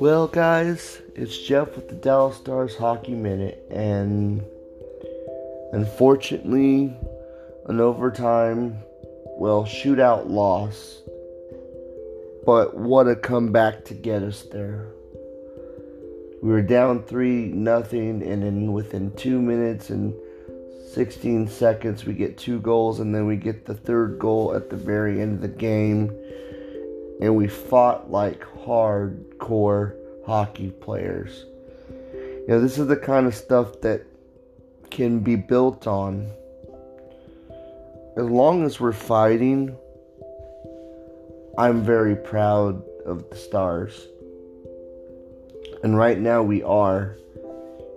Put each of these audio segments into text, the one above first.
Well, guys, it's Jeff with the Dallas Stars Hockey Minute, and unfortunately, an overtime, well, shootout loss. But what a comeback to get us there. We were down 3 nothing, and then within 2 minutes and 16 seconds, we get two goals, and then we get the third goal at the very end of the game and we fought like hardcore hockey players. You know, this is the kind of stuff that can be built on. As long as we're fighting, I'm very proud of the stars. And right now we are.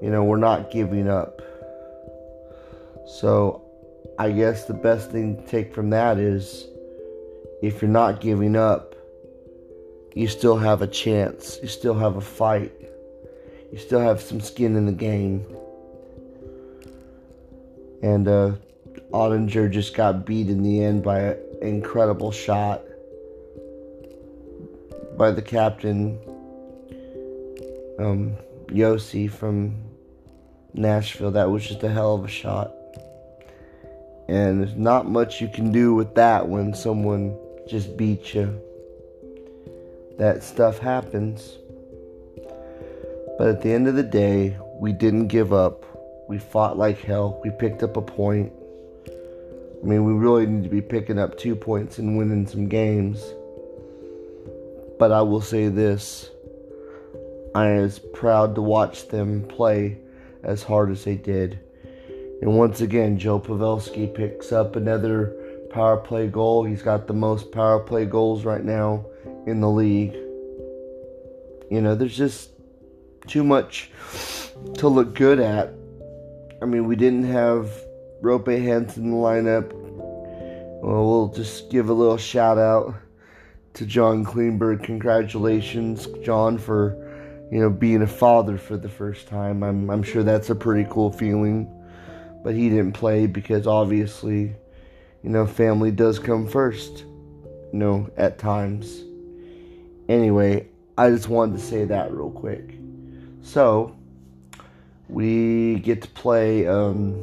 You know, we're not giving up. So I guess the best thing to take from that is if you're not giving up, you still have a chance. You still have a fight. You still have some skin in the game. And uh, Oettinger just got beat in the end by an incredible shot by the captain, um, Josi from Nashville. That was just a hell of a shot. And there's not much you can do with that when someone just beats you that stuff happens. But at the end of the day, we didn't give up. We fought like hell. We picked up a point. I mean, we really need to be picking up two points and winning some games. But I will say this I was proud to watch them play as hard as they did. And once again, Joe Pavelski picks up another power play goal. He's got the most power play goals right now in the league. You know, there's just too much to look good at. I mean, we didn't have Roope Hintz in the lineup. Well, we'll just give a little shout out to John Klingberg. Congratulations, John, for you know being a father for the first time. I'm I'm sure that's a pretty cool feeling. But he didn't play because obviously, you know, family does come first. You know, at times. Anyway, I just wanted to say that real quick. So, we get to play um,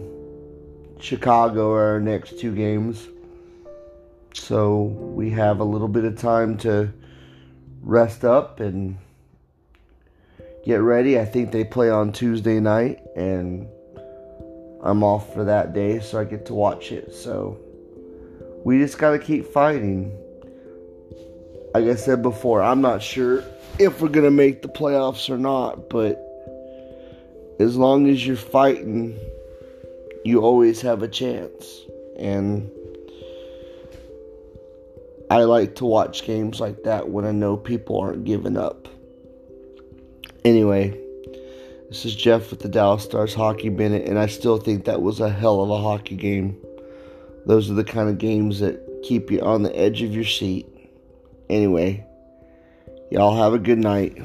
Chicago our next two games. So, we have a little bit of time to rest up and get ready. I think they play on Tuesday night, and I'm off for that day, so I get to watch it. So, we just got to keep fighting like I said before, I'm not sure if we're going to make the playoffs or not, but as long as you're fighting, you always have a chance. And I like to watch games like that when I know people aren't giving up. Anyway, this is Jeff with the Dallas Stars Hockey Minute, and I still think that was a hell of a hockey game. Those are the kind of games that keep you on the edge of your seat. Anyway, y'all have a good night.